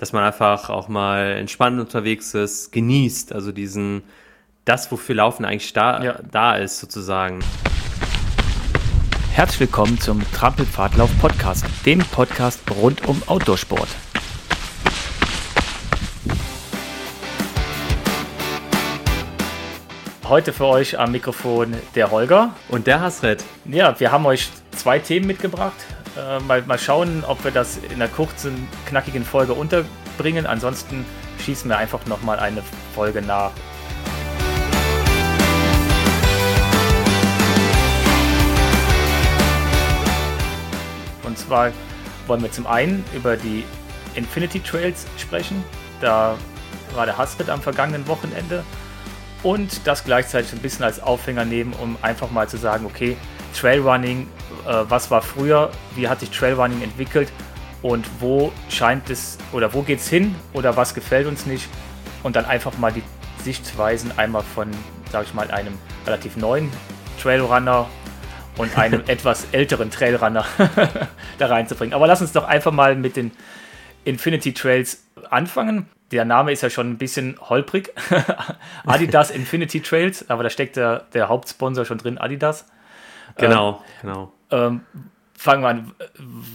dass man einfach auch mal entspannt unterwegs ist, genießt, also diesen, das, wofür Laufen eigentlich da, ja. da ist, sozusagen. Herzlich willkommen zum Trampelpfadlauf Podcast, dem Podcast rund um Outdoorsport. Heute für euch am Mikrofon der Holger. Und der Hasret. Ja, wir haben euch zwei Themen mitgebracht. Äh, mal, mal schauen, ob wir das in einer kurzen, knackigen Folge unterbringen. Ansonsten schießen wir einfach nochmal eine Folge nach. Und zwar wollen wir zum einen über die Infinity Trails sprechen. Da war der Hasrit am vergangenen Wochenende und das gleichzeitig ein bisschen als Aufhänger nehmen, um einfach mal zu sagen, okay, Trailrunning, äh, was war früher, wie hat sich Trailrunning entwickelt und wo scheint es oder wo geht es hin oder was gefällt uns nicht und dann einfach mal die Sichtweisen einmal von, sage ich mal, einem relativ neuen Trailrunner und einem etwas älteren Trailrunner da reinzubringen. Aber lass uns doch einfach mal mit den Infinity Trails anfangen der Name ist ja schon ein bisschen holprig. Adidas Infinity Trails, aber da steckt der, der Hauptsponsor schon drin, Adidas. Genau, ähm, genau. Ähm, fangen wir an.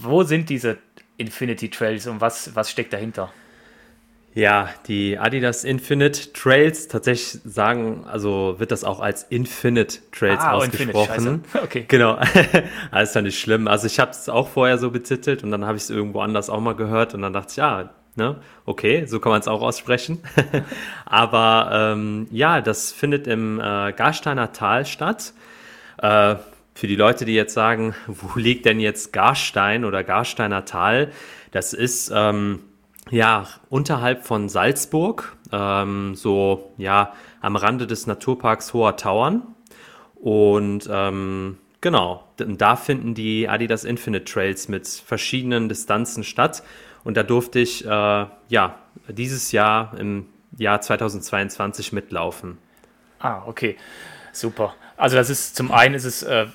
Wo sind diese Infinity Trails und was, was steckt dahinter? Ja, die Adidas Infinite Trails, tatsächlich sagen, also wird das auch als Infinite Trails ah, ausgesprochen. Infinite, okay. Genau, das ist ja nicht schlimm. Also ich habe es auch vorher so betitelt und dann habe ich es irgendwo anders auch mal gehört und dann dachte ich, ja, Ne? Okay, so kann man es auch aussprechen. Aber ähm, ja, das findet im äh, Garsteiner Tal statt. Äh, für die Leute, die jetzt sagen, wo liegt denn jetzt Garstein oder Garsteiner Tal? Das ist ähm, ja unterhalb von Salzburg, ähm, so ja am Rande des Naturparks Hoher Tauern. Und ähm, genau, da finden die Adidas Infinite Trails mit verschiedenen Distanzen statt. Und da durfte ich äh, ja dieses Jahr im Jahr 2022 mitlaufen. Ah, okay. Super. Also das ist zum einen ist es äh,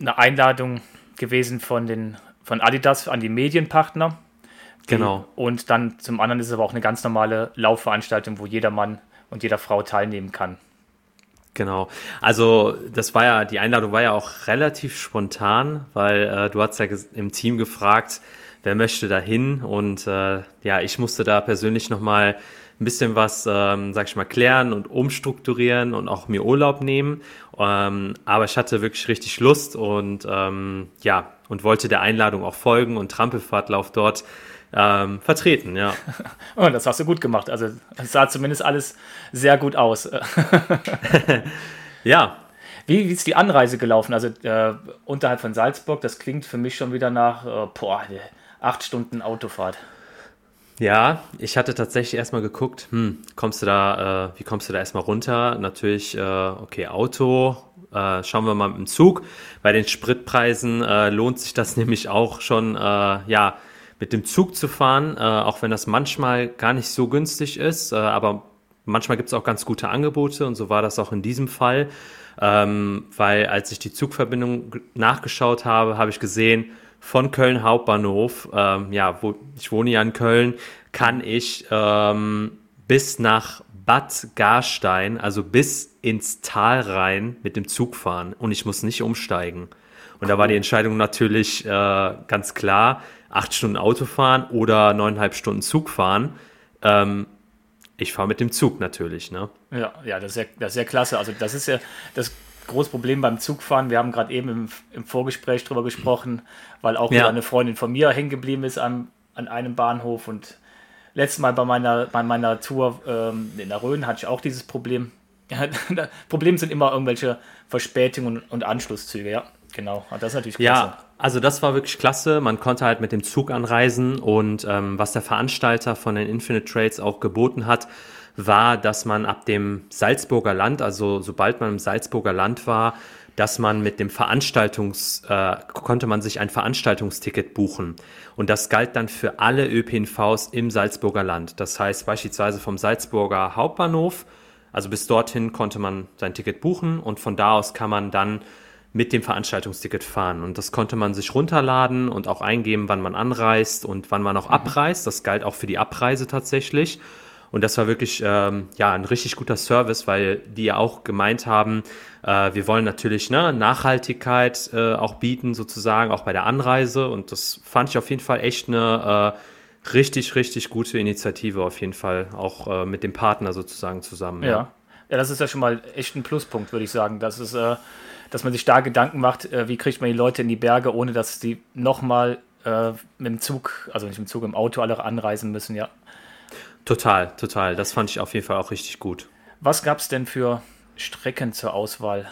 eine Einladung gewesen von den von Adidas an die Medienpartner. Die, genau. Und dann zum anderen ist es aber auch eine ganz normale Laufveranstaltung, wo jeder Mann und jeder Frau teilnehmen kann. Genau. Also das war ja, die Einladung war ja auch relativ spontan, weil äh, du hast ja im Team gefragt, wer möchte da hin? Und äh, ja, ich musste da persönlich nochmal ein bisschen was, ähm, sag ich mal, klären und umstrukturieren und auch mir Urlaub nehmen. Ähm, aber ich hatte wirklich richtig Lust und ähm, ja, und wollte der Einladung auch folgen und Trampelfahrtlauf dort ähm, vertreten, ja. oh, das hast du gut gemacht. Also es sah zumindest alles sehr gut aus. ja. Wie, wie ist die Anreise gelaufen? Also äh, unterhalb von Salzburg, das klingt für mich schon wieder nach, äh, boah, acht Stunden Autofahrt. Ja, ich hatte tatsächlich erstmal geguckt, hm, kommst du da, äh, wie kommst du da erstmal runter? Natürlich, äh, okay, Auto, äh, schauen wir mal mit dem Zug. Bei den Spritpreisen äh, lohnt sich das nämlich auch schon, äh, ja, mit dem Zug zu fahren, äh, auch wenn das manchmal gar nicht so günstig ist, aber manchmal gibt es auch ganz gute Angebote und so war das auch in diesem Fall, ähm, weil als ich die Zugverbindung nachgeschaut habe, habe ich gesehen, von Köln Hauptbahnhof, ähm, ja, wo ich wohne ja in Köln, kann ich ähm, bis nach Bad Garstein, also bis ins Tal rein mit dem Zug fahren und ich muss nicht umsteigen. Und da war die Entscheidung natürlich äh, ganz klar, acht Stunden Auto fahren oder neuneinhalb Stunden Zug fahren. Ähm, ich fahre mit dem Zug natürlich, ne? Ja, ja, das ist ja, das ist ja klasse. Also das ist ja das großes Problem beim Zugfahren. Wir haben gerade eben im, im, Vorgespräch darüber gesprochen, weil auch ja. eine Freundin von mir hängen geblieben ist an, an einem Bahnhof. Und letztes Mal bei meiner, bei meiner Tour ähm, in der Rhön hatte ich auch dieses Problem. Problem sind immer irgendwelche Verspätungen und Anschlusszüge, ja. Genau, das ist natürlich klasse. Ja, also das war wirklich klasse. Man konnte halt mit dem Zug anreisen und ähm, was der Veranstalter von den Infinite Trades auch geboten hat, war, dass man ab dem Salzburger Land, also sobald man im Salzburger Land war, dass man mit dem Veranstaltungs, äh, konnte man sich ein Veranstaltungsticket buchen. Und das galt dann für alle ÖPNVs im Salzburger Land. Das heißt beispielsweise vom Salzburger Hauptbahnhof, also bis dorthin konnte man sein Ticket buchen und von da aus kann man dann mit dem Veranstaltungsticket fahren. Und das konnte man sich runterladen und auch eingeben, wann man anreist und wann man auch mhm. abreist. Das galt auch für die Abreise tatsächlich. Und das war wirklich ähm, ja ein richtig guter Service, weil die ja auch gemeint haben, äh, wir wollen natürlich ne, Nachhaltigkeit äh, auch bieten, sozusagen, auch bei der Anreise. Und das fand ich auf jeden Fall echt eine äh, richtig, richtig gute Initiative, auf jeden Fall, auch äh, mit dem Partner sozusagen zusammen. Ja. ja. ja. das ist ja schon mal echt ein Pluspunkt, würde ich sagen. Das ist, äh, dass man sich da Gedanken macht, äh, wie kriegt man die Leute in die Berge, ohne dass sie nochmal mit dem Zug, also nicht mit dem Zug, im Auto alle anreisen müssen, ja. Total, total. Das fand ich auf jeden Fall auch richtig gut. Was gab es denn für Strecken zur Auswahl?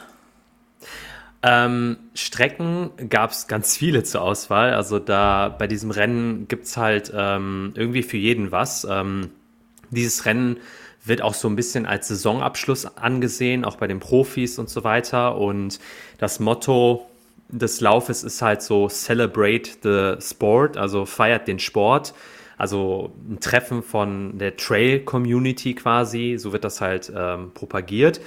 Ähm, Strecken gab es ganz viele zur Auswahl. Also da bei diesem Rennen gibt es halt ähm, irgendwie für jeden was. Ähm, dieses Rennen wird auch so ein bisschen als Saisonabschluss angesehen, auch bei den Profis und so weiter. Und das Motto des Laufes ist halt so Celebrate the Sport, also feiert den Sport. Also ein Treffen von der Trail-Community quasi, so wird das halt ähm, propagiert.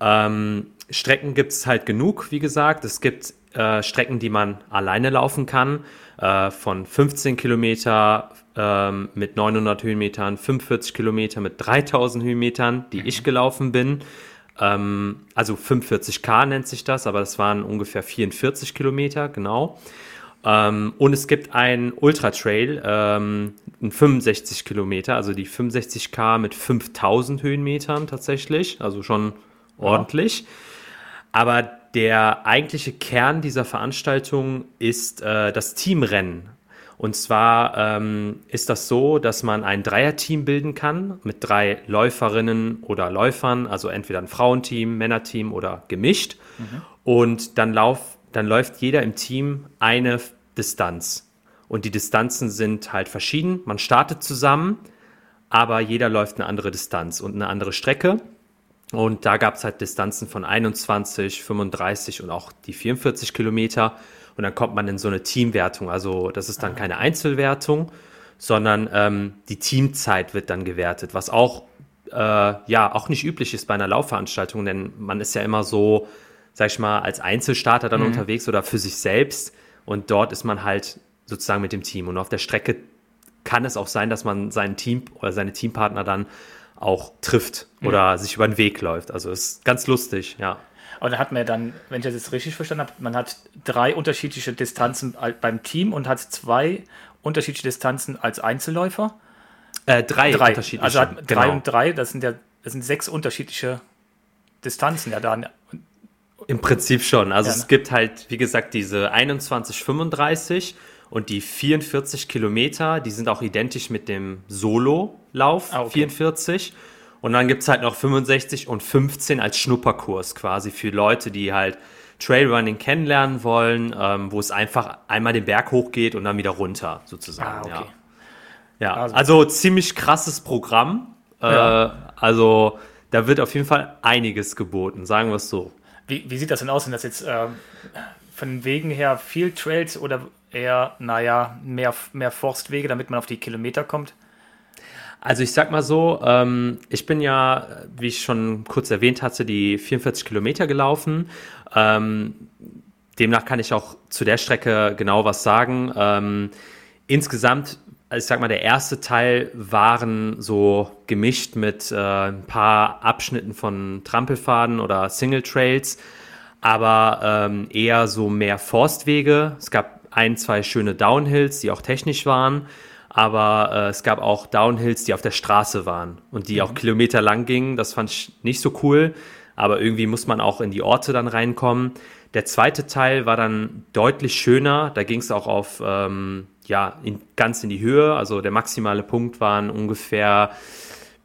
Ähm, Strecken gibt es halt genug, wie gesagt. Es gibt äh, Strecken, die man alleine laufen kann, äh, von 15 Kilometer äh, mit 900 Höhenmetern, 45 Kilometer mit 3000 Höhenmetern, die mhm. ich gelaufen bin. Ähm, also 45k nennt sich das, aber das waren ungefähr 44 Kilometer, genau. Ähm, und es gibt einen Ultra Trail, ähm, 65 Kilometer, also die 65k mit 5000 Höhenmetern tatsächlich, also schon ordentlich. Ja. Aber der eigentliche Kern dieser Veranstaltung ist äh, das Teamrennen. Und zwar ähm, ist das so, dass man ein Dreierteam bilden kann mit drei Läuferinnen oder Läufern, also entweder ein Frauenteam, Männerteam oder gemischt. Mhm. Und dann, lauf, dann läuft jeder im Team eine Distanz. Und die Distanzen sind halt verschieden. Man startet zusammen, aber jeder läuft eine andere Distanz und eine andere Strecke. Und da gab es halt Distanzen von 21, 35 und auch die 44 Kilometer. Und dann kommt man in so eine Teamwertung. Also das ist dann ah. keine Einzelwertung, sondern ähm, die Teamzeit wird dann gewertet, was auch äh, ja auch nicht üblich ist bei einer Laufveranstaltung, denn man ist ja immer so, sag ich mal, als Einzelstarter dann mhm. unterwegs oder für sich selbst. Und dort ist man halt sozusagen mit dem Team. Und auf der Strecke kann es auch sein, dass man seinen Team oder seine Teampartner dann auch trifft oder mhm. sich über den Weg läuft. Also ist ganz lustig, ja. Aber da hat man dann, wenn ich das jetzt richtig verstanden habe, man hat drei unterschiedliche Distanzen beim Team und hat zwei unterschiedliche Distanzen als Einzelläufer. Äh, drei, drei unterschiedliche. Also hat drei genau. und drei, das sind ja das sind sechs unterschiedliche Distanzen ja da. Im Prinzip schon. Also ja, ne? es gibt halt, wie gesagt, diese 21, 35 und die 44 Kilometer, die sind auch identisch mit dem Solo-Lauf ah, okay. 44. Und dann gibt es halt noch 65 und 15 als Schnupperkurs quasi für Leute, die halt Trailrunning kennenlernen wollen, ähm, wo es einfach einmal den Berg hochgeht und dann wieder runter, sozusagen. Ah, okay. Ja, ja also. also. ziemlich krasses Programm. Äh, ja. Also da wird auf jeden Fall einiges geboten, sagen wir es so. Wie, wie, sieht das denn aus? Sind das jetzt äh, von Wegen her viel Trails oder eher, naja, mehr, mehr Forstwege, damit man auf die Kilometer kommt? Also ich sag mal so, ähm, ich bin ja, wie ich schon kurz erwähnt hatte, die 44 Kilometer gelaufen. Ähm, demnach kann ich auch zu der Strecke genau was sagen. Ähm, insgesamt, ich sag mal, der erste Teil waren so gemischt mit äh, ein paar Abschnitten von Trampelfaden oder Single Trails, aber ähm, eher so mehr Forstwege. Es gab ein, zwei schöne Downhills, die auch technisch waren. Aber äh, es gab auch Downhills, die auf der Straße waren und die mhm. auch Kilometer lang gingen. Das fand ich nicht so cool. Aber irgendwie muss man auch in die Orte dann reinkommen. Der zweite Teil war dann deutlich schöner. Da ging es auch auf, ähm, ja, in, ganz in die Höhe. Also der maximale Punkt waren ungefähr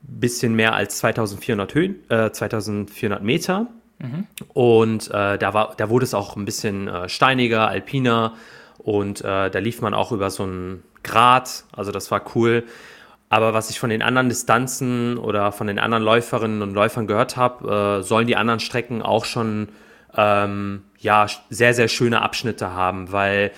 bisschen mehr als 2400 Höhen, äh, 2400 Meter. Mhm. Und äh, da, war, da wurde es auch ein bisschen äh, steiniger, alpiner. Und äh, da lief man auch über so einen Grat, also das war cool. Aber was ich von den anderen Distanzen oder von den anderen Läuferinnen und Läufern gehört habe, äh, sollen die anderen Strecken auch schon ähm, ja, sehr, sehr schöne Abschnitte haben, weil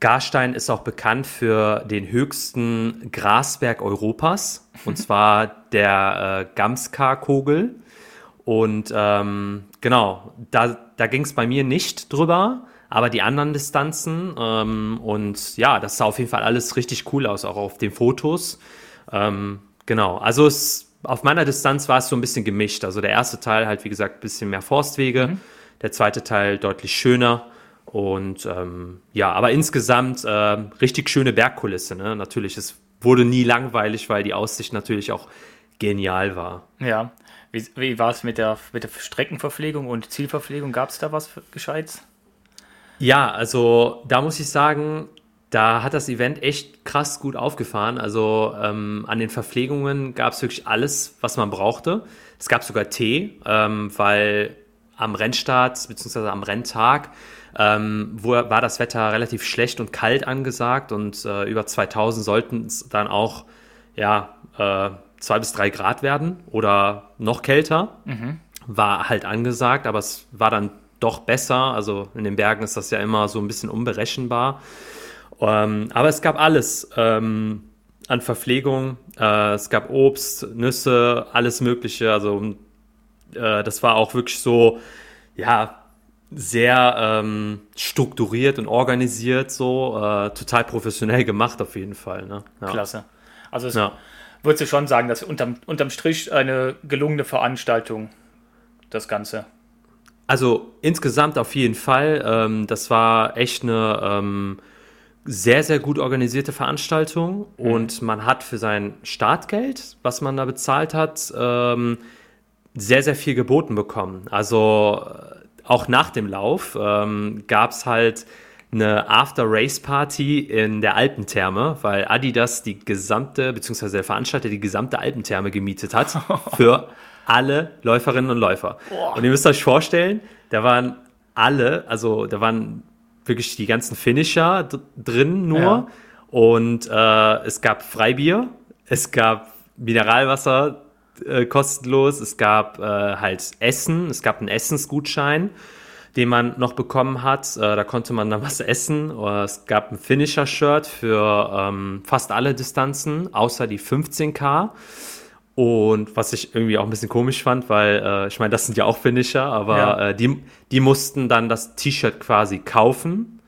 Garstein ist auch bekannt für den höchsten Grasberg Europas, und zwar der äh, Gamska-Kogel. Und ähm, genau, da, da ging es bei mir nicht drüber, aber die anderen Distanzen. Ähm, und ja, das sah auf jeden Fall alles richtig cool aus, auch auf den Fotos. Ähm, genau, also es, auf meiner Distanz war es so ein bisschen gemischt. Also der erste Teil halt, wie gesagt, ein bisschen mehr Forstwege, mhm. der zweite Teil deutlich schöner. Und ähm, ja, aber insgesamt äh, richtig schöne Bergkulisse. Ne? Natürlich, es wurde nie langweilig, weil die Aussicht natürlich auch genial war. Ja, wie, wie war es mit der, mit der Streckenverpflegung und Zielverpflegung? Gab es da was Gescheites? Ja, also da muss ich sagen, da hat das Event echt krass gut aufgefahren. Also ähm, an den Verpflegungen gab es wirklich alles, was man brauchte. Es gab sogar Tee, ähm, weil am Rennstart bzw. am Renntag ähm, wo, war das Wetter relativ schlecht und kalt angesagt und äh, über 2000 sollten es dann auch ja, äh, zwei bis drei Grad werden oder noch kälter. Mhm. War halt angesagt, aber es war dann doch besser. Also in den Bergen ist das ja immer so ein bisschen unberechenbar. Ähm, aber es gab alles ähm, an Verpflegung. Äh, es gab Obst, Nüsse, alles Mögliche. Also äh, das war auch wirklich so, ja, sehr ähm, strukturiert und organisiert, so äh, total professionell gemacht auf jeden Fall. Ne? Ja. Klasse. Also es ja. würdest du schon sagen, dass unterm, unterm Strich eine gelungene Veranstaltung das Ganze. Also insgesamt auf jeden Fall. Ähm, das war echt eine ähm, sehr, sehr gut organisierte Veranstaltung mhm. und man hat für sein Startgeld, was man da bezahlt hat, ähm, sehr, sehr viel geboten bekommen. Also auch nach dem Lauf ähm, gab es halt eine After-Race-Party in der Alpentherme, weil Adidas die gesamte, beziehungsweise der Veranstalter die gesamte Alpentherme gemietet hat für alle Läuferinnen und Läufer. Boah. Und ihr müsst euch vorstellen, da waren alle, also da waren wirklich die ganzen Finisher drin nur ja. und äh, es gab Freibier, es gab Mineralwasser äh, kostenlos. Es gab äh, halt Essen, es gab einen Essensgutschein, den man noch bekommen hat. Äh, da konnte man dann was essen. Oder es gab ein Finisher-Shirt für ähm, fast alle Distanzen, außer die 15K. Und was ich irgendwie auch ein bisschen komisch fand, weil äh, ich meine, das sind ja auch Finisher, aber ja. äh, die, die mussten dann das T-Shirt quasi kaufen.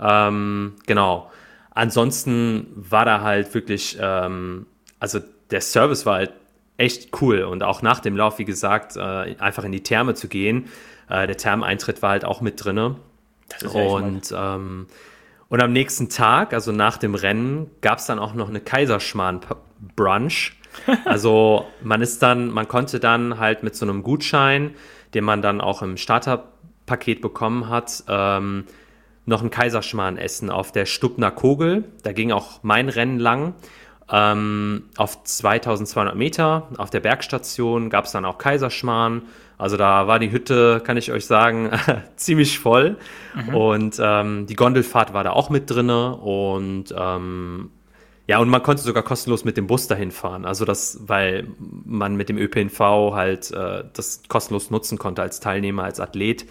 Ähm, genau. Ansonsten war da halt wirklich, ähm, also der Service war halt echt cool. Und auch nach dem Lauf, wie gesagt, äh, einfach in die Therme zu gehen. Äh, der Thermeintritt war halt auch mit drin. Und, ähm, und am nächsten Tag, also nach dem Rennen, gab es dann auch noch eine Kaiserschmarrn-Brunch. Also man ist dann, man konnte dann halt mit so einem Gutschein, den man dann auch im Starterpaket bekommen hat, ähm, noch einen Kaiserschmarrn essen auf der Stubner Kogel. Da ging auch mein Rennen lang. Ähm, auf 2200 Meter auf der Bergstation gab es dann auch Kaiserschmarrn. Also da war die Hütte, kann ich euch sagen, ziemlich voll. Mhm. Und ähm, die Gondelfahrt war da auch mit drinne. Und ähm, ja, und man konnte sogar kostenlos mit dem Bus dahin fahren. Also das, weil man mit dem ÖPNV halt äh, das kostenlos nutzen konnte als Teilnehmer, als Athlet.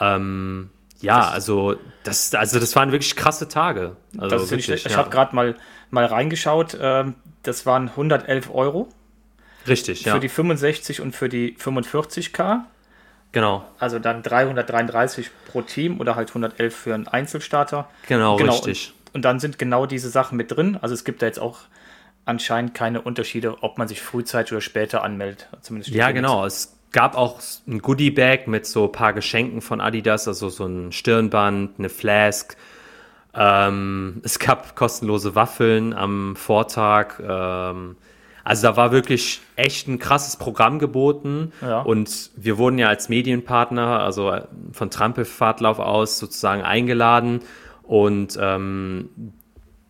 Ähm, ja, das, also das, also das waren wirklich krasse Tage. Also das wirklich, ich, ich ja. habe gerade mal, mal reingeschaut. Ähm, das waren 111 Euro. Richtig, ja. Für die 65 und für die 45k. Genau. Also dann 333 pro Team oder halt 111 für einen Einzelstarter. Genau, genau. richtig. Und, und dann sind genau diese Sachen mit drin. Also es gibt da jetzt auch anscheinend keine Unterschiede, ob man sich frühzeitig oder später anmeldet. Zumindest ja, genau. Es gab auch ein Goodie-Bag mit so ein paar Geschenken von Adidas, also so ein Stirnband, eine Flask. Ähm, es gab kostenlose Waffeln am Vortag. Ähm, also da war wirklich echt ein krasses Programm geboten. Ja. Und wir wurden ja als Medienpartner, also von Trampelfahrtlauf aus sozusagen eingeladen. Und ähm,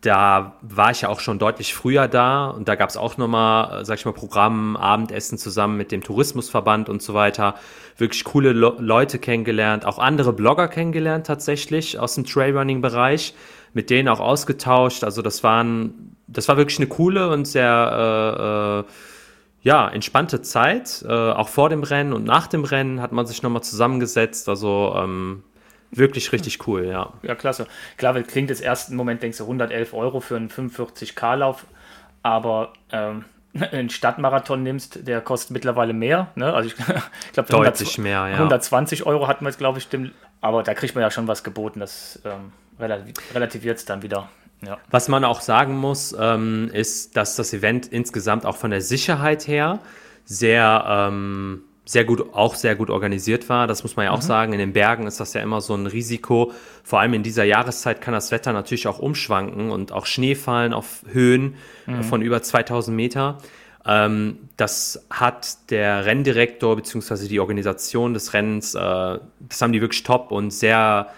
da war ich ja auch schon deutlich früher da und da gab es auch nochmal, sag ich mal, Programm, Abendessen zusammen mit dem Tourismusverband und so weiter. Wirklich coole Le Leute kennengelernt, auch andere Blogger kennengelernt tatsächlich aus dem Trailrunning-Bereich, mit denen auch ausgetauscht. Also das waren, das war wirklich eine coole und sehr äh, äh, ja, entspannte Zeit. Äh, auch vor dem Rennen und nach dem Rennen hat man sich nochmal zusammengesetzt. Also ähm, Wirklich richtig cool, ja. Ja, klasse. Klar, klingt jetzt ersten Moment, denkst du 111 Euro für einen 45k-Lauf, aber ähm, einen Stadtmarathon nimmst, der kostet mittlerweile mehr. Ne? Also ich, ich glaube, deutlich 100, mehr. Ja. 120 Euro hatten wir jetzt, glaube ich, dem, aber da kriegt man ja schon was geboten. Das ähm, relativiert es dann wieder. Ja. Was man auch sagen muss, ähm, ist, dass das Event insgesamt auch von der Sicherheit her sehr, ähm, sehr gut, auch sehr gut organisiert war. Das muss man ja auch mhm. sagen. In den Bergen ist das ja immer so ein Risiko. Vor allem in dieser Jahreszeit kann das Wetter natürlich auch umschwanken und auch Schnee fallen auf Höhen mhm. von über 2000 Meter. Ähm, das hat der Renndirektor bzw. die Organisation des Rennens, äh, das haben die wirklich top und sehr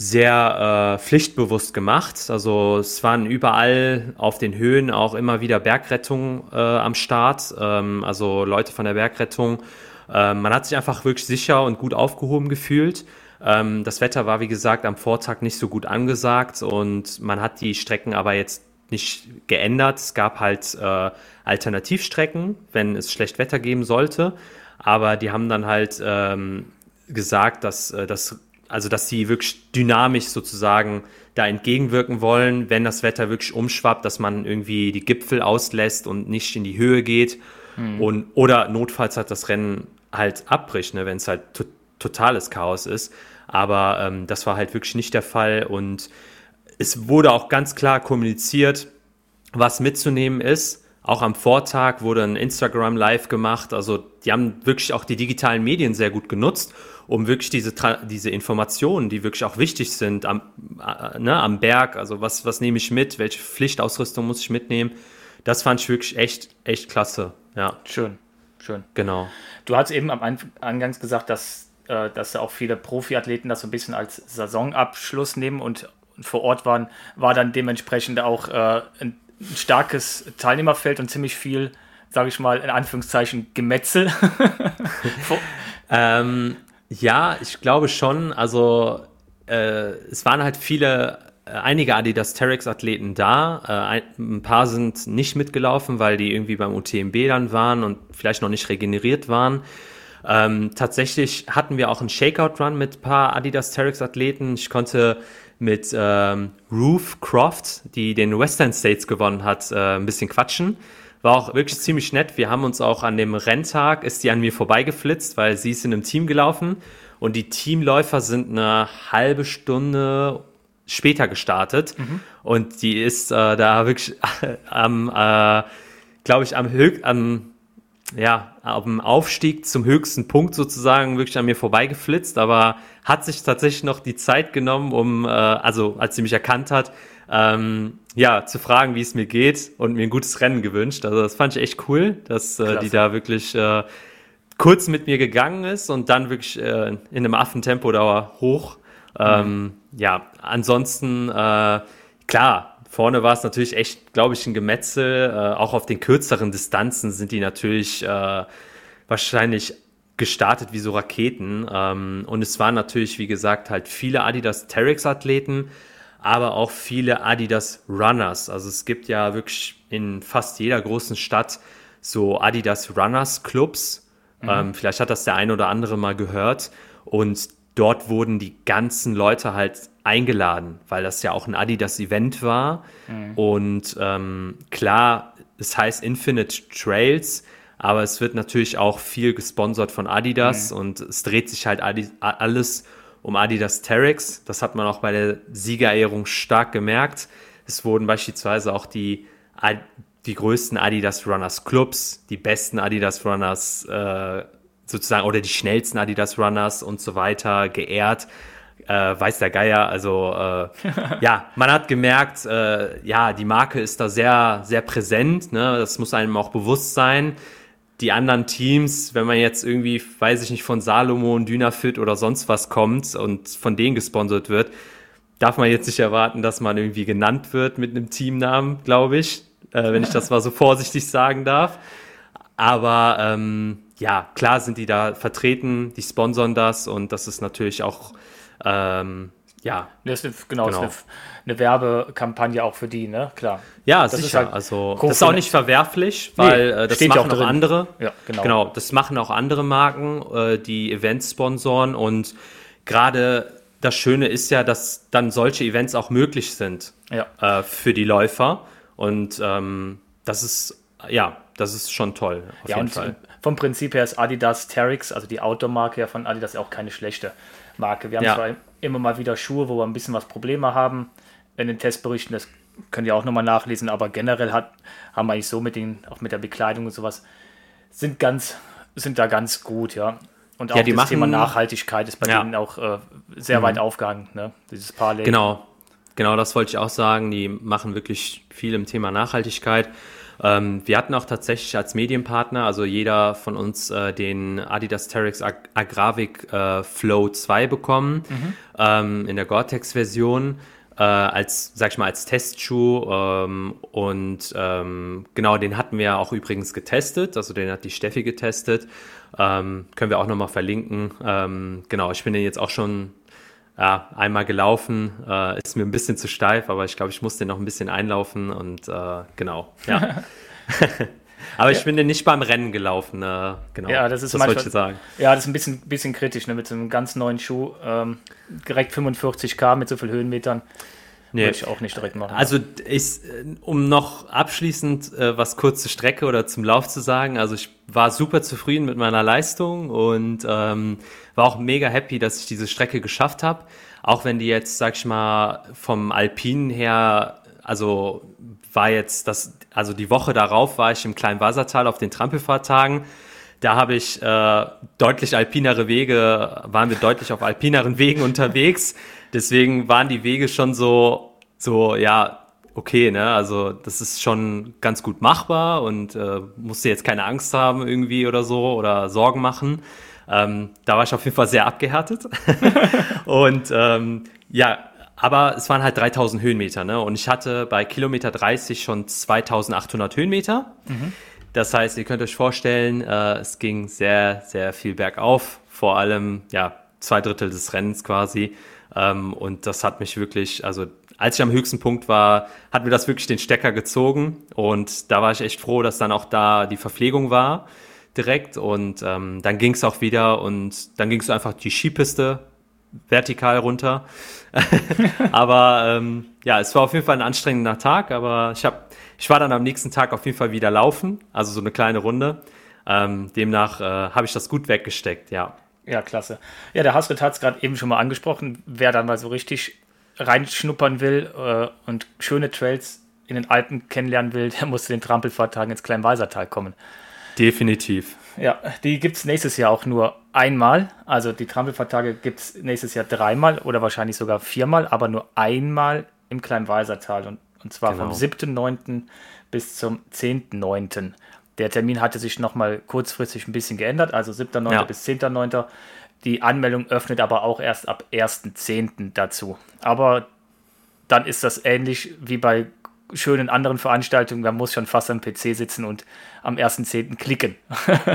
sehr äh, pflichtbewusst gemacht. Also es waren überall auf den Höhen auch immer wieder Bergrettung äh, am Start, ähm, also Leute von der Bergrettung. Ähm, man hat sich einfach wirklich sicher und gut aufgehoben gefühlt. Ähm, das Wetter war, wie gesagt, am Vortag nicht so gut angesagt und man hat die Strecken aber jetzt nicht geändert. Es gab halt äh, Alternativstrecken, wenn es schlecht Wetter geben sollte. Aber die haben dann halt ähm, gesagt, dass äh, das also dass sie wirklich dynamisch sozusagen da entgegenwirken wollen, wenn das Wetter wirklich umschwappt, dass man irgendwie die Gipfel auslässt und nicht in die Höhe geht mhm. und oder notfalls hat das Rennen halt abbricht, ne, wenn es halt to totales Chaos ist. Aber ähm, das war halt wirklich nicht der Fall und es wurde auch ganz klar kommuniziert, was mitzunehmen ist. Auch am Vortag wurde ein Instagram Live gemacht. Also die haben wirklich auch die digitalen Medien sehr gut genutzt um wirklich diese, diese Informationen, die wirklich auch wichtig sind am, äh, ne, am Berg, also was, was nehme ich mit, welche Pflichtausrüstung muss ich mitnehmen, das fand ich wirklich echt, echt klasse. Ja. Schön, schön. Genau. Du hast eben am Angangs gesagt, dass, äh, dass auch viele Profiathleten das so ein bisschen als Saisonabschluss nehmen und vor Ort waren, war dann dementsprechend auch äh, ein, ein starkes Teilnehmerfeld und ziemlich viel, sage ich mal, in Anführungszeichen Gemetzel. ähm, ja, ich glaube schon. Also äh, es waren halt viele, äh, einige Adidas Terex Athleten da. Äh, ein, ein, paar sind nicht mitgelaufen, weil die irgendwie beim UTMB dann waren und vielleicht noch nicht regeneriert waren. Ähm, tatsächlich hatten wir auch einen Shakeout-Run mit ein paar Adidas Terex Athleten. Ich konnte mit ähm, Ruth Croft, die den Western States gewonnen hat, äh, ein bisschen quatschen. War auch wirklich ziemlich nett. Wir haben uns auch an dem Renntag, ist die an mir vorbeigeflitzt, weil sie ist in einem Team gelaufen und die Teamläufer sind eine halbe Stunde später gestartet mhm. und die ist äh, da wirklich am, äh, glaube ich, am höchsten, am, ja, am Aufstieg zum höchsten Punkt sozusagen wirklich an mir vorbeigeflitzt, aber hat sich tatsächlich noch die Zeit genommen, um, äh, also als sie mich erkannt hat, ähm, ja, zu fragen, wie es mir geht und mir ein gutes Rennen gewünscht. Also das fand ich echt cool, dass äh, die da wirklich äh, kurz mit mir gegangen ist und dann wirklich äh, in einem Affentempo da hoch. Ähm, mhm. Ja, ansonsten, äh, klar, vorne war es natürlich echt, glaube ich, ein Gemetzel. Äh, auch auf den kürzeren Distanzen sind die natürlich äh, wahrscheinlich gestartet wie so Raketen. Ähm, und es waren natürlich, wie gesagt, halt viele Adidas Terex-Athleten aber auch viele Adidas Runners. Also es gibt ja wirklich in fast jeder großen Stadt so Adidas Runners Clubs. Mhm. Ähm, vielleicht hat das der ein oder andere mal gehört. Und dort wurden die ganzen Leute halt eingeladen, weil das ja auch ein Adidas-Event war. Mhm. Und ähm, klar, es heißt Infinite Trails, aber es wird natürlich auch viel gesponsert von Adidas mhm. und es dreht sich halt alles um Adidas Terex. Das hat man auch bei der Siegerehrung stark gemerkt. Es wurden beispielsweise auch die, die größten Adidas Runners Clubs, die besten Adidas Runners äh, sozusagen oder die schnellsten Adidas Runners und so weiter geehrt. Äh, weiß der Geier, also äh, ja, man hat gemerkt, äh, ja, die Marke ist da sehr, sehr präsent, ne? das muss einem auch bewusst sein die anderen Teams, wenn man jetzt irgendwie, weiß ich nicht, von Salomon, Dynafit oder sonst was kommt und von denen gesponsert wird, darf man jetzt nicht erwarten, dass man irgendwie genannt wird mit einem Teamnamen, glaube ich, äh, wenn ich das mal so vorsichtig sagen darf. Aber ähm, ja, klar sind die da vertreten, die sponsern das und das ist natürlich auch ähm, ja. Das ist, genau, genau. Ist eine, eine, Werbekampagne auch für die, ne? Klar. Ja, das sicher. Halt also, das ist auch nicht verwerflich, weil nee, äh, das machen auch, auch andere. Ja, genau. genau. Das machen auch andere Marken, äh, die Events sponsoren und gerade das Schöne ist ja, dass dann solche Events auch möglich sind ja. äh, für die Läufer und ähm, das ist ja, das ist schon toll. Auf ja, jeden Fall. Vom Prinzip her ist Adidas Terix, also die Outdoor-Marke von Adidas, auch keine schlechte Marke. Wir haben ja. zwar immer mal wieder Schuhe, wo wir ein bisschen was Probleme haben in den Testberichten, das könnt ihr auch nochmal nachlesen, aber generell hat, haben wir eigentlich so mit den, auch mit der Bekleidung und sowas, sind ganz, sind da ganz gut, ja. Und auch ja, das machen, Thema Nachhaltigkeit ist bei ja. denen auch äh, sehr mhm. weit aufgegangen, ne? Dieses Parley. Genau, genau, das wollte ich auch sagen. Die machen wirklich viel im Thema Nachhaltigkeit. Ähm, wir hatten auch tatsächlich als Medienpartner, also jeder von uns, äh, den Adidas Terex Ag Agravic äh, Flow 2 bekommen, mhm. ähm, in der Gore-Tex-Version. Äh, als, sag ich mal, als Testschuh ähm, und ähm, genau, den hatten wir auch übrigens getestet, also den hat die Steffi getestet, ähm, können wir auch nochmal verlinken. Ähm, genau, ich bin den jetzt auch schon ja, einmal gelaufen, äh, ist mir ein bisschen zu steif, aber ich glaube, ich muss den noch ein bisschen einlaufen und äh, genau, ja. aber ich bin den nicht beim Rennen gelaufen, äh, genau. Ja, das ist das manchmal, sagen. Ja, das ist ein bisschen, bisschen kritisch, ne, mit so einem ganz neuen Schuh, ähm, direkt 45k mit so vielen Höhenmetern. Nee. Würde ich auch nicht direkt machen. Also ich, um noch abschließend äh, was kurz zur Strecke oder zum Lauf zu sagen, also ich war super zufrieden mit meiner Leistung und ähm, war auch mega happy, dass ich diese Strecke geschafft habe. Auch wenn die jetzt, sag ich mal, vom Alpinen her, also war jetzt das, also die Woche darauf war ich im kleinen Wassertal auf den Trampelfahrttagen. Da habe ich äh, deutlich alpinere Wege, waren wir deutlich auf alpineren Wegen unterwegs. Deswegen waren die Wege schon so, so, ja, okay, ne? Also das ist schon ganz gut machbar und äh, musste jetzt keine Angst haben irgendwie oder so oder Sorgen machen. Ähm, da war ich auf jeden Fall sehr abgehärtet. und ähm, ja, aber es waren halt 3000 Höhenmeter, ne? Und ich hatte bei Kilometer 30 schon 2800 Höhenmeter. Mhm. Das heißt, ihr könnt euch vorstellen, äh, es ging sehr, sehr viel bergauf, vor allem, ja, zwei Drittel des Rennens quasi. Ähm, und das hat mich wirklich, also als ich am höchsten Punkt war, hat mir das wirklich den Stecker gezogen. Und da war ich echt froh, dass dann auch da die Verpflegung war direkt. Und ähm, dann ging es auch wieder und dann ging es einfach die Skipiste vertikal runter. aber ähm, ja, es war auf jeden Fall ein anstrengender Tag, aber ich habe, ich war dann am nächsten Tag auf jeden Fall wieder laufen, also so eine kleine Runde. Ähm, demnach äh, habe ich das gut weggesteckt, ja. Ja, klasse. Ja, der Hasrit hat es gerade eben schon mal angesprochen. Wer dann mal so richtig reinschnuppern will äh, und schöne Trails in den Alpen kennenlernen will, der muss zu den Trampelfahrtagen ins Kleinweisertal kommen. Definitiv. Ja, die gibt es nächstes Jahr auch nur einmal. Also die Trampelfahrtage gibt es nächstes Jahr dreimal oder wahrscheinlich sogar viermal, aber nur einmal im Kleinweisertal. Und, und zwar genau. vom 7.9. bis zum 10.9. Der Termin hatte sich nochmal kurzfristig ein bisschen geändert, also 7.9. Ja. bis 10.9. Die Anmeldung öffnet aber auch erst ab 1.10. dazu. Aber dann ist das ähnlich wie bei schönen anderen Veranstaltungen. Man muss schon fast am PC sitzen und am 1.10. klicken.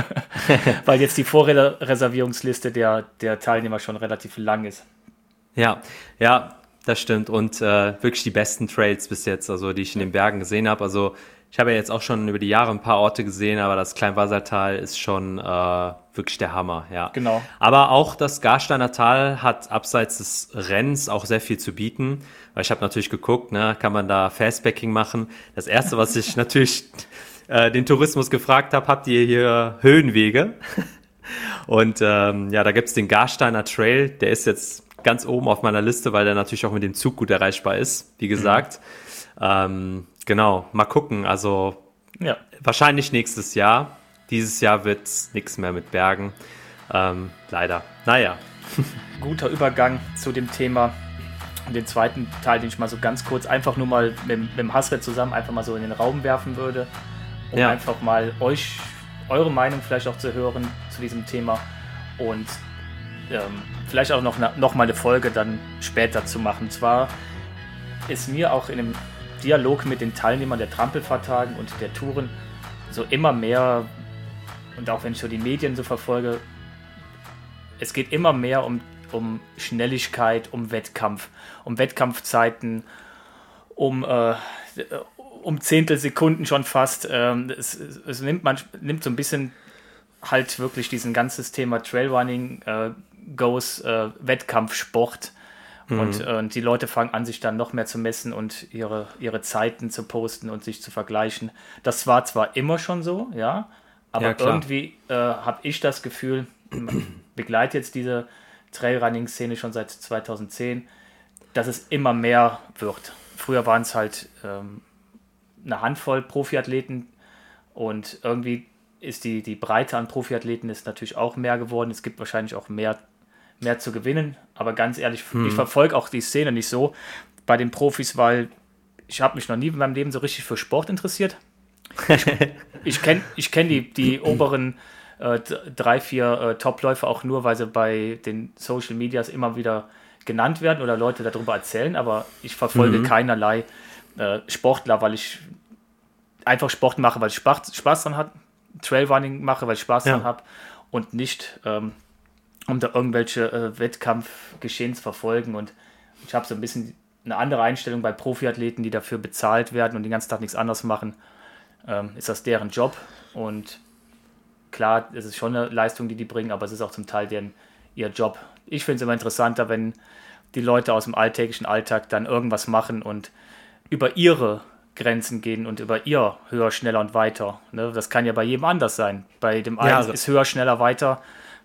Weil jetzt die Vorreservierungsliste der, der Teilnehmer schon relativ lang ist. Ja, ja, das stimmt. Und äh, wirklich die besten Trails bis jetzt, also die ich in den Bergen gesehen habe. Also ich habe ja jetzt auch schon über die Jahre ein paar Orte gesehen, aber das Kleinwassertal ist schon äh, wirklich der Hammer, ja. Genau. Aber auch das Garsteiner Tal hat abseits des Rennens auch sehr viel zu bieten. Weil ich habe natürlich geguckt, ne, kann man da Fastbacking machen. Das erste, was ich natürlich äh, den Tourismus gefragt habe, habt ihr hier Höhenwege? Und ähm, ja, da gibt's den Garsteiner Trail, der ist jetzt ganz oben auf meiner Liste, weil der natürlich auch mit dem Zug gut erreichbar ist, wie gesagt. Mhm. Ähm, Genau, mal gucken. Also ja. wahrscheinlich nächstes Jahr. Dieses Jahr wird es nichts mehr mit Bergen. Ähm, leider. Naja. Guter Übergang zu dem Thema. Den zweiten Teil, den ich mal so ganz kurz einfach nur mal mit, mit dem Hasred zusammen einfach mal so in den Raum werfen würde, um ja. einfach mal euch, eure Meinung vielleicht auch zu hören zu diesem Thema und ähm, vielleicht auch noch, noch mal eine Folge dann später zu machen. Und zwar ist mir auch in dem Dialog mit den Teilnehmern der Trampelfahrtagen und der Touren so immer mehr, und auch wenn ich so die Medien so verfolge, es geht immer mehr um, um Schnelligkeit, um Wettkampf, um Wettkampfzeiten, um, äh, um Zehntelsekunden schon fast. Ähm, es, es nimmt, man, nimmt so ein bisschen halt wirklich diesen ganzes Thema Trailrunning, äh, Goes, äh, Wettkampfsport Mhm. Und, äh, und die Leute fangen an, sich dann noch mehr zu messen und ihre, ihre Zeiten zu posten und sich zu vergleichen. Das war zwar immer schon so, ja, aber ja, irgendwie äh, habe ich das Gefühl, begleite jetzt diese Trailrunning-Szene schon seit 2010, dass es immer mehr wird. Früher waren es halt ähm, eine Handvoll Profiathleten und irgendwie ist die, die Breite an Profiathleten ist natürlich auch mehr geworden. Es gibt wahrscheinlich auch mehr, mehr zu gewinnen. Aber ganz ehrlich, hm. ich verfolge auch die Szene nicht so bei den Profis, weil ich habe mich noch nie in meinem Leben so richtig für Sport interessiert. Ich, ich kenne ich kenn die, die oberen äh, drei, vier äh, Topläufer auch nur, weil sie bei den Social Medias immer wieder genannt werden oder Leute darüber erzählen, aber ich verfolge mhm. keinerlei äh, Sportler, weil ich einfach Sport mache, weil ich Spaß, Spaß dran habe, Trailrunning mache, weil ich Spaß ja. dran habe und nicht, ähm, um da irgendwelche äh, Wettkampfgeschehen zu verfolgen. Und ich habe so ein bisschen eine andere Einstellung bei Profiathleten, die dafür bezahlt werden und den ganzen Tag nichts anderes machen. Ähm, ist das deren Job und klar, es ist schon eine Leistung, die die bringen, aber es ist auch zum Teil deren, ihr Job. Ich finde es immer interessanter, wenn die Leute aus dem alltäglichen Alltag dann irgendwas machen und über ihre Grenzen gehen und über ihr höher, schneller und weiter. Ne? Das kann ja bei jedem anders sein. Bei dem einen ja, also ist höher, schneller, weiter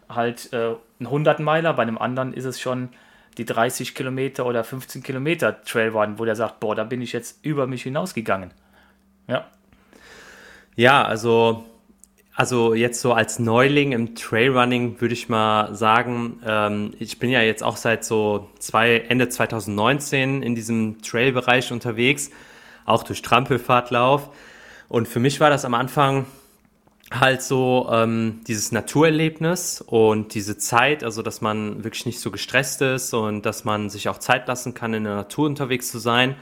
halt äh, ein 100 Meiler, bei dem anderen ist es schon die 30 Kilometer oder 15 Kilometer Trailrun, wo der sagt, boah, da bin ich jetzt über mich hinausgegangen. Ja. Ja, also, also jetzt so als Neuling im Trailrunning würde ich mal sagen, ähm, ich bin ja jetzt auch seit so zwei, Ende 2019 in diesem Trailbereich unterwegs auch durch Trampelfahrtlauf. Und für mich war das am Anfang halt so ähm, dieses Naturerlebnis und diese Zeit, also dass man wirklich nicht so gestresst ist und dass man sich auch Zeit lassen kann, in der Natur unterwegs zu sein.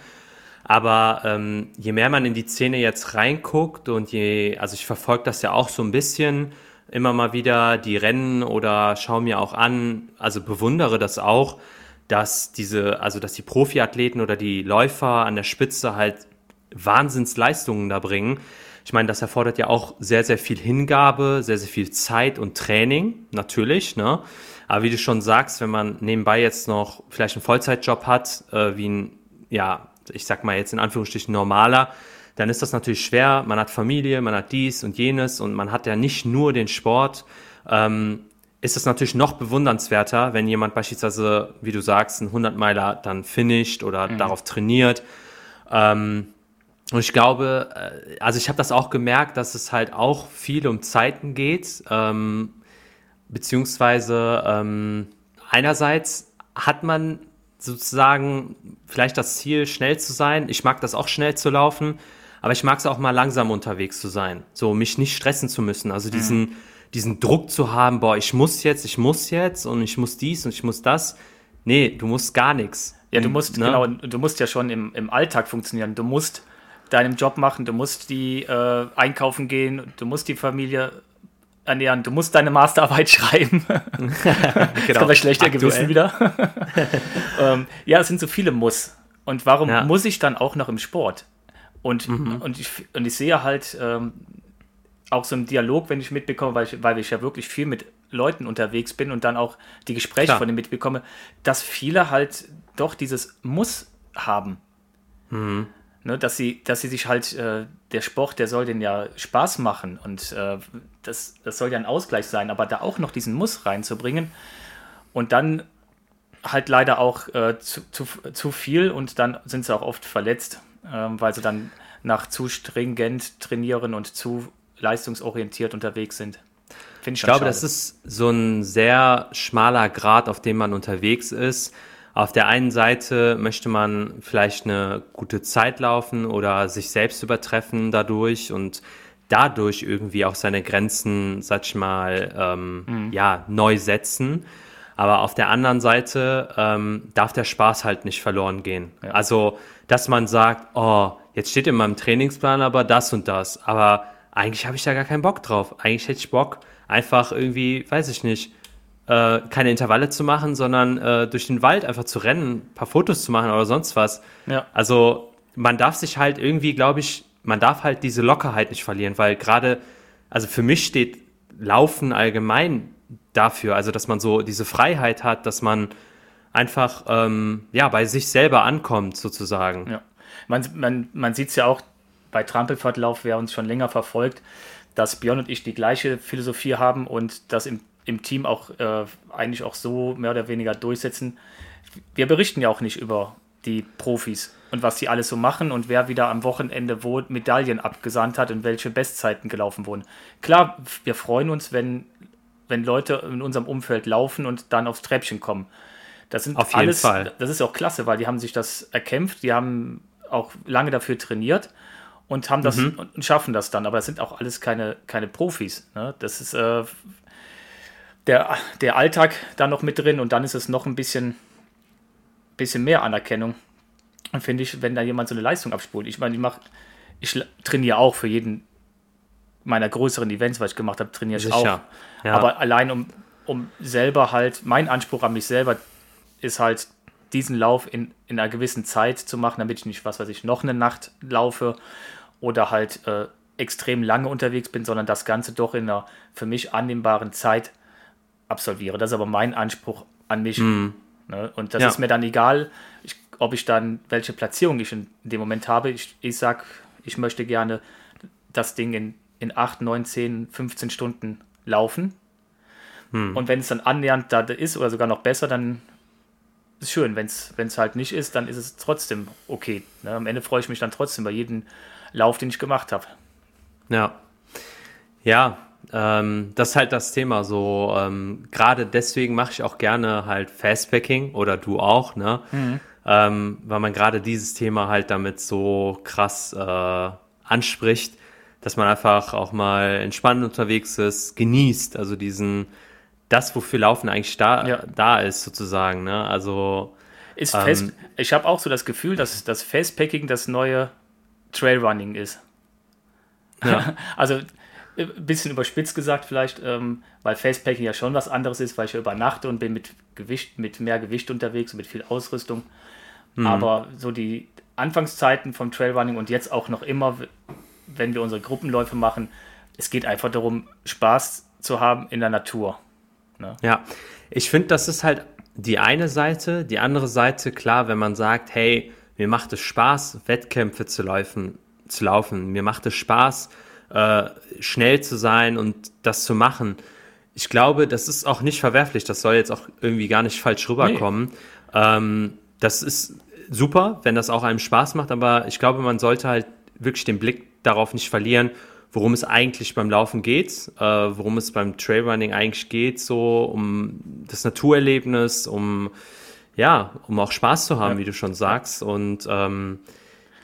Aber ähm, je mehr man in die Szene jetzt reinguckt und je, also ich verfolge das ja auch so ein bisschen, immer mal wieder die Rennen oder schaue mir auch an, also bewundere das auch, dass diese, also dass die Profiathleten oder die Läufer an der Spitze halt Wahnsinnsleistungen da bringen. Ich meine, das erfordert ja auch sehr, sehr viel Hingabe, sehr, sehr viel Zeit und Training, natürlich. Ne? Aber wie du schon sagst, wenn man nebenbei jetzt noch vielleicht einen Vollzeitjob hat, äh, wie ein, ja, ich sag mal jetzt in Anführungsstrichen normaler, dann ist das natürlich schwer. Man hat Familie, man hat dies und jenes und man hat ja nicht nur den Sport. Ähm, ist es natürlich noch bewundernswerter, wenn jemand beispielsweise, wie du sagst, einen 100-Meiler dann finisht oder mhm. darauf trainiert. Ähm, und ich glaube, äh, also ich habe das auch gemerkt, dass es halt auch viel um Zeiten geht, ähm, beziehungsweise ähm, einerseits hat man sozusagen vielleicht das Ziel, schnell zu sein. Ich mag das auch schnell zu laufen, aber ich mag es auch mal langsam unterwegs zu sein, so mich nicht stressen zu müssen. Also diesen, mhm. diesen Druck zu haben, boah, ich muss jetzt, ich muss jetzt und ich muss dies und ich muss das. Nee, du musst gar nichts. Ja, du musst, ne? genau, du musst ja schon im, im Alltag funktionieren. Du musst deinem Job machen, du musst die äh, einkaufen gehen, du musst die Familie ernähren, du musst deine Masterarbeit schreiben. genau. Das schlechter Aktuell. Gewissen wieder. ähm, ja, es sind so viele Muss. Und warum ja. muss ich dann auch noch im Sport? Und, mhm. und, ich, und ich sehe halt ähm, auch so einen Dialog, wenn ich mitbekomme, weil ich, weil ich ja wirklich viel mit Leuten unterwegs bin und dann auch die Gespräche Klar. von denen mitbekomme, dass viele halt doch dieses Muss haben. Mhm ne, dass sie, dass sie sich halt, äh, der Sport, der soll den ja Spaß machen und äh, das, das soll ja ein Ausgleich sein, aber da auch noch diesen Muss reinzubringen und dann halt leider auch äh, zu, zu, zu, viel und dann sind sie auch oft verletzt, ähm, weil sie dann nach zu stringent trainieren und zu leistungsorientiert unterwegs sind. ich, ich glaube, schade. das ist so ein sehr schmaler Grad, auf dem man unterwegs ist. Auf der einen Seite möchte man vielleicht eine gute Zeit laufen oder sich selbst übertreffen dadurch und dadurch irgendwie auch seine Grenzen, sag ich mal, ähm, mhm. ja, neu setzen. Aber auf der anderen Seite ähm, darf der Spaß halt nicht verloren gehen. Ja. Also, dass man sagt, oh, jetzt steht in meinem Trainingsplan aber das und das, aber eigentlich habe ich da gar keinen Bock drauf. Eigentlich hätte ich Bock, einfach irgendwie, weiß ich nicht, äh, keine Intervalle zu machen, sondern äh, durch den Wald einfach zu rennen, ein paar Fotos zu machen oder sonst was. Ja. Also man darf sich halt irgendwie, glaube ich, man darf halt diese Lockerheit nicht verlieren, weil gerade, also für mich steht Laufen allgemein dafür, also dass man so diese Freiheit hat, dass man einfach ähm, ja, bei sich selber ankommt, sozusagen. Ja. Man, man, man sieht es ja auch bei Trampelfahrtlauf, wer uns schon länger verfolgt, dass Björn und ich die gleiche Philosophie haben und das im, im Team auch äh, eigentlich auch so mehr oder weniger durchsetzen. Wir berichten ja auch nicht über die Profis und was die alles so machen und wer wieder am Wochenende wo Medaillen abgesandt hat und welche Bestzeiten gelaufen wurden. Klar, wir freuen uns, wenn, wenn Leute in unserem Umfeld laufen und dann aufs Treppchen kommen. Das sind Auf jeden alles, Fall. das ist auch klasse, weil die haben sich das erkämpft, die haben auch lange dafür trainiert und haben das Mhm. und schaffen das dann. Aber es sind auch alles keine, keine Profis. Ne? Das ist äh, der, der Alltag da noch mit drin und dann ist es noch ein bisschen, bisschen mehr Anerkennung. Und finde ich, wenn da jemand so eine Leistung abspult. Ich meine, ich mache, ich trainiere auch für jeden meiner größeren Events, was ich gemacht habe, trainiere ich auch. Ja. Aber allein um, um selber halt, mein Anspruch an mich selber ist halt, diesen Lauf in, in einer gewissen Zeit zu machen, damit ich nicht, was weiß ich, noch eine Nacht laufe oder halt äh, extrem lange unterwegs bin, sondern das Ganze doch in einer für mich annehmbaren Zeit absolviere. Das ist aber mein Anspruch an mich. Ne? Und das Ja. ist mir dann egal, ich, ob ich dann, welche Platzierung ich in, dem Moment habe. Ich, ich sag, ich möchte gerne das Ding in, in 8, 9, 10, 15 Stunden laufen. Und wenn es dann annähernd da ist oder sogar noch besser, dann ist schön. Wenn es halt nicht ist, dann ist es trotzdem okay. Ne? Am Ende freue ich mich dann trotzdem bei jedem Lauf, den ich gemacht habe. Ja. Ja, ähm, das ist halt das Thema. So, ähm, gerade deswegen mache ich auch gerne halt Fastpacking oder du auch, ne? Ähm, weil man gerade dieses Thema halt damit so krass äh, anspricht, dass man einfach auch mal entspannt unterwegs ist, genießt, also diesen, das, wofür Laufen eigentlich da, Ja. da ist, sozusagen, ne? Also, Ist Ähm, fest, ich habe auch so das Gefühl, dass das Fastpacking das neue Trailrunning ist. Ja. also ein bisschen überspitzt gesagt vielleicht, ähm, weil Fastpacking ja schon was anderes ist, weil ich ja übernachte und bin mit Gewicht, mit mehr Gewicht unterwegs und mit viel Ausrüstung. Mhm. Aber so die Anfangszeiten vom Trailrunning und jetzt auch noch immer, wenn wir unsere Gruppenläufe machen, es geht einfach darum, Spaß zu haben in der Natur. Ja, ich finde, das ist halt die eine Seite. Die andere Seite, klar, wenn man sagt, hey, mir macht es Spaß, Wettkämpfe zu laufen, zu laufen. mir macht es Spaß, äh, schnell zu sein und das zu machen. Ich glaube, das ist auch nicht verwerflich. Das soll jetzt auch irgendwie gar nicht falsch rüberkommen. Ähm, das ist super, wenn das auch einem Spaß macht, aber ich glaube, man sollte halt wirklich den Blick darauf nicht verlieren, worum es eigentlich beim Laufen geht, äh, worum es beim Trailrunning eigentlich geht, so um das Naturerlebnis, um ja, um auch Spaß zu haben, Ja. wie du schon sagst. Und ähm,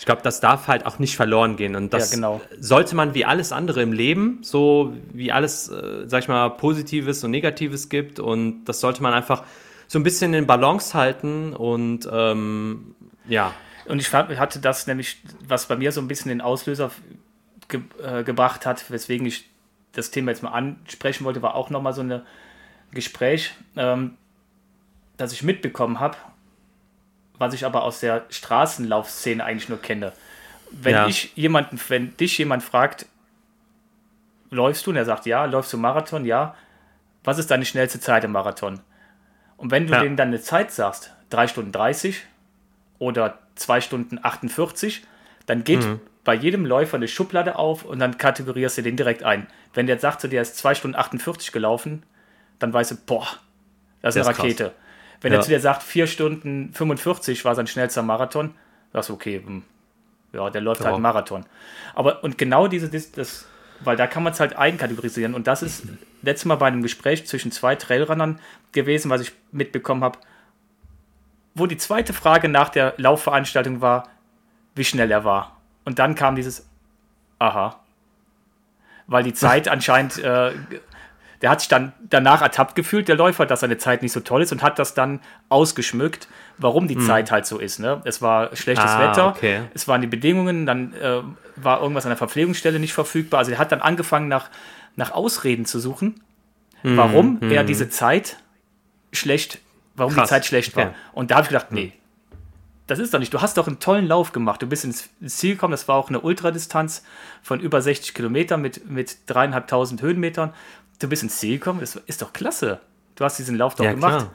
ich glaube, das darf halt auch nicht verloren gehen. Und das Ja, genau. sollte man wie alles andere im Leben, so wie alles, äh, sag ich mal, Positives und Negatives gibt. Und das sollte man einfach so ein bisschen in Balance halten und ähm, ja. Und ich hatte das nämlich, was bei mir so ein bisschen den Auslöser ge äh, gebracht hat, weswegen ich das Thema jetzt mal ansprechen wollte, war auch nochmal so ein Gespräch, ähm, das ich mitbekommen habe, was ich aber aus der Straßenlaufszene eigentlich nur kenne. Wenn Ja. ich jemanden, wenn dich jemand fragt, läufst du? Und er sagt, ja, läufst du Marathon? Ja. Was ist deine schnellste Zeit im Marathon? Und wenn du Ja. denen dann eine Zeit sagst, 3 Stunden 30 oder 2 Stunden 48, dann geht Mhm. bei jedem Läufer eine Schublade auf und dann kategorierst du den direkt ein. Wenn der sagt, der ist 2 Stunden 48 gelaufen, dann weißt du, boah, das ist Der eine ist krass. Wenn Ja. er zu dir sagt, 4 Stunden 45 war sein schnellster Marathon, sagst du, okay, hm, ja, der läuft Ja. halt einen Marathon. Aber und genau diese, das weil da kann man es halt einkategorisieren. Und das ist letztes Mal bei einem Gespräch zwischen zwei Trailrunnern gewesen, was ich mitbekommen habe, wo die zweite Frage nach der Laufveranstaltung war, wie schnell er war. Und dann kam dieses Aha. Weil die Zeit anscheinend, äh, der hat sich dann danach ertappt gefühlt, der Läufer, dass seine Zeit nicht so toll ist und hat das dann ausgeschmückt, warum die Zeit halt so ist. Ne? Es war schlechtes Ah, Wetter, okay. es waren die Bedingungen, dann äh, war irgendwas an der Verpflegungsstelle nicht verfügbar. Also er hat dann angefangen nach, nach Ausreden zu suchen, warum er diese Zeit schlecht, warum Krass, die Zeit schlecht war. okay. Und da habe ich gedacht, nee, das ist doch nicht. Du hast doch einen tollen Lauf gemacht. Du bist ins ins Ziel gekommen. Das war auch eine Ultradistanz von über 60 Kilometern mit, mit dreieinhalbtausend Höhenmetern. Du bist ins Ziel gekommen. Das ist doch klasse. Du hast diesen Lauf doch Ja, gemacht. klar.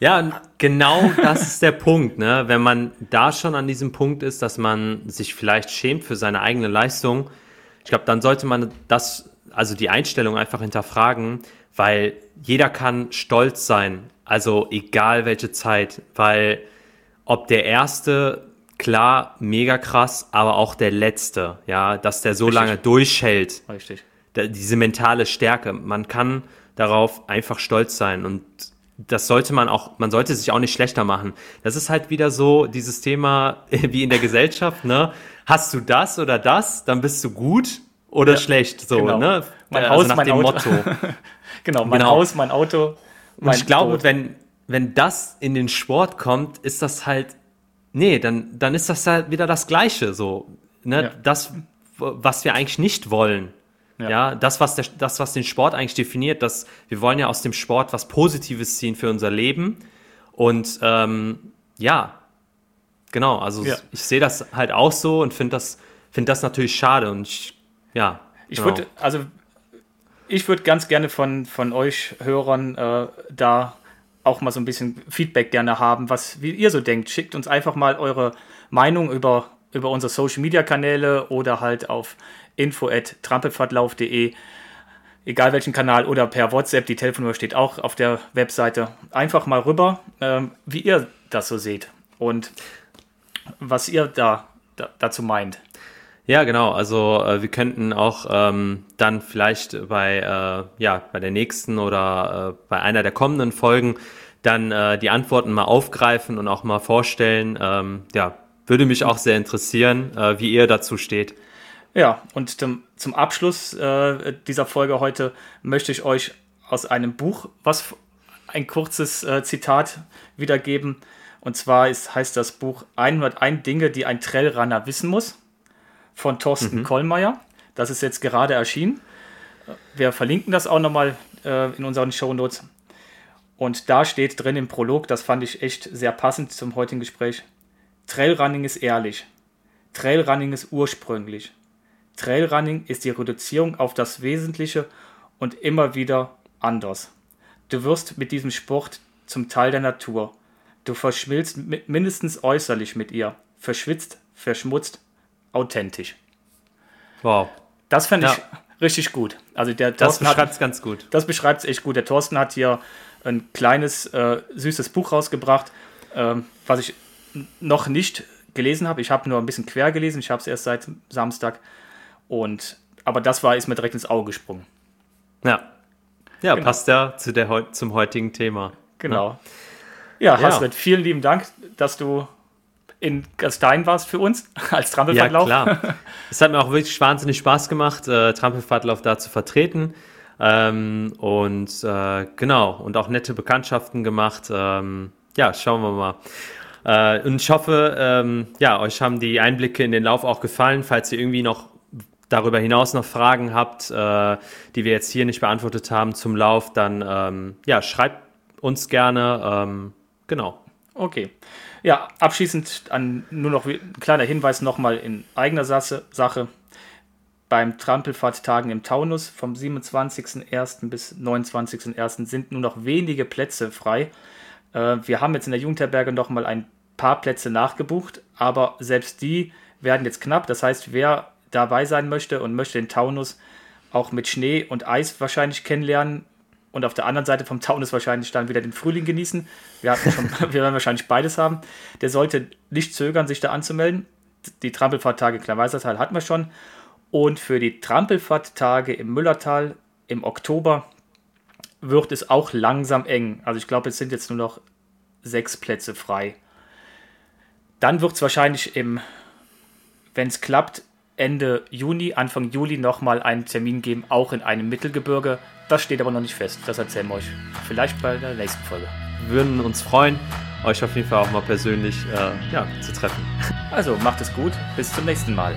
Ja, genau das ist der Punkt, ne? Wenn man da schon an diesem Punkt ist, dass man sich vielleicht schämt für seine eigene Leistung, ich glaube, dann sollte man das, also die Einstellung einfach hinterfragen, weil jeder kann stolz sein, also egal welche Zeit, weil ob der erste, klar, mega krass, aber auch der letzte, ja, dass der so Richtig. lange durchhält. Richtig. Diese mentale Stärke, man kann darauf einfach stolz sein und das sollte man auch, man sollte sich auch nicht schlechter machen. Das ist halt wieder so dieses Thema wie in der Gesellschaft, ne? Hast du das oder das, dann bist du gut oder ja, schlecht, so, genau. ne? Mein also Haus, nach mein dem Auto. Motto. genau, mein genau. Haus, mein Auto. Mein Und ich glaube, wenn, wenn das in den Sport kommt, ist das halt, nee, dann, dann ist das halt wieder das Gleiche, so, ne? Ja. Das, was wir eigentlich nicht wollen. Ja. ja, das, was der, das, was den Sport eigentlich definiert, dass wir wollen ja aus dem Sport was Positives ziehen für unser Leben. Und ähm, ja, genau, also ja. ich sehe das halt auch so und finde das, find das natürlich schade. Und ich, ja. Ich genau. würde, also ich würde ganz gerne von, von euch Hörern äh, da auch mal so ein bisschen Feedback gerne haben, was wie ihr so denkt. Schickt uns einfach mal eure Meinung über, über unsere Social Media Kanäle oder halt auf info@trampelfahrtlauf.de, egal welchen Kanal oder per WhatsApp, die Telefonnummer steht auch auf der Webseite. Einfach mal rüber, ähm, wie ihr das so seht und was ihr da, da dazu meint. Ja, genau. Also äh, wir könnten auch ähm, dann vielleicht bei, äh, ja, bei der nächsten oder äh, bei einer der kommenden Folgen dann äh, die Antworten mal aufgreifen und auch mal vorstellen. Ähm, ja, würde mich auch sehr interessieren, äh, wie ihr dazu steht. Ja, und zum, zum Abschluss äh, dieser Folge heute möchte ich euch aus einem Buch was ein kurzes äh, Zitat wiedergeben. Und zwar ist, heißt das Buch 101 Dinge, die ein Trailrunner wissen muss von Thorsten mhm. Kollmeier. Das ist jetzt gerade erschienen. Wir verlinken das auch nochmal äh, in unseren Show Notes. Und da steht drin im Prolog, das fand ich echt sehr passend zum heutigen Gespräch. Trailrunning ist ehrlich. Trailrunning ist ursprünglich. Trailrunning ist die Reduzierung auf das Wesentliche und immer wieder anders. Du wirst mit diesem Sport zum Teil der Natur. Du verschmilzt mindestens äußerlich mit ihr, verschwitzt, verschmutzt, authentisch. Wow. Das fand ja. ich richtig gut. Also der das beschreibt es ganz gut. Das beschreibt es echt gut. Der Thorsten hat hier ein kleines, äh, süßes Buch rausgebracht, ähm, was ich noch nicht gelesen habe. Ich habe nur ein bisschen quer gelesen. Ich habe es erst seit Samstag. Und, aber das war, ist mir direkt ins Auge gesprungen. Ja. Ja, genau. passt ja zu der, zum heutigen Thema. Genau. Ne? Ja, ja Hasret, vielen lieben Dank, dass du in Gastein warst für uns als Trampelfahrtlauf. Ja, klar. es hat mir auch wirklich wahnsinnig Spaß gemacht, äh, Trampelfahrtlauf da zu vertreten. Ähm, und äh, genau, und auch nette Bekanntschaften gemacht. Ähm, ja, schauen wir mal. Äh, und ich hoffe, ähm, ja, euch haben die Einblicke in den Lauf auch gefallen. Falls ihr irgendwie noch darüber hinaus noch Fragen habt, äh, die wir jetzt hier nicht beantwortet haben zum Lauf, dann ähm, ja, schreibt uns gerne. Ähm, genau. Okay. Ja, abschließend an, nur noch ein kleiner Hinweis nochmal in eigener Sache. Beim Trampelfahrttagen im Taunus vom 27.01. bis 29.01. sind nur noch wenige Plätze frei. Äh, wir haben jetzt in der Jugendherberge nochmal ein paar Plätze nachgebucht, aber selbst die werden jetzt knapp. Das heißt, wer dabei sein möchte und möchte den Taunus auch mit Schnee und Eis wahrscheinlich kennenlernen und auf der anderen Seite vom Taunus wahrscheinlich dann wieder den Frühling genießen. Wir, schon, wir werden wahrscheinlich beides haben. Der sollte nicht zögern, sich da anzumelden. Die Trampelfahrttage Kleinweisertal hatten wir schon. Und für die Trampelfahrttage im Müllertal im Oktober wird es auch langsam eng. Also ich glaube, es sind jetzt nur noch sechs Plätze frei. Dann wird es wahrscheinlich im, wenn es klappt, Ende Juni, Anfang Juli nochmal einen Termin geben, auch in einem Mittelgebirge. Das steht aber noch nicht fest. Das erzählen wir euch vielleicht bei der nächsten Folge. Wir würden uns freuen, euch auf jeden Fall auch mal persönlich äh, ja, zu treffen. Also macht es gut. Bis zum nächsten Mal.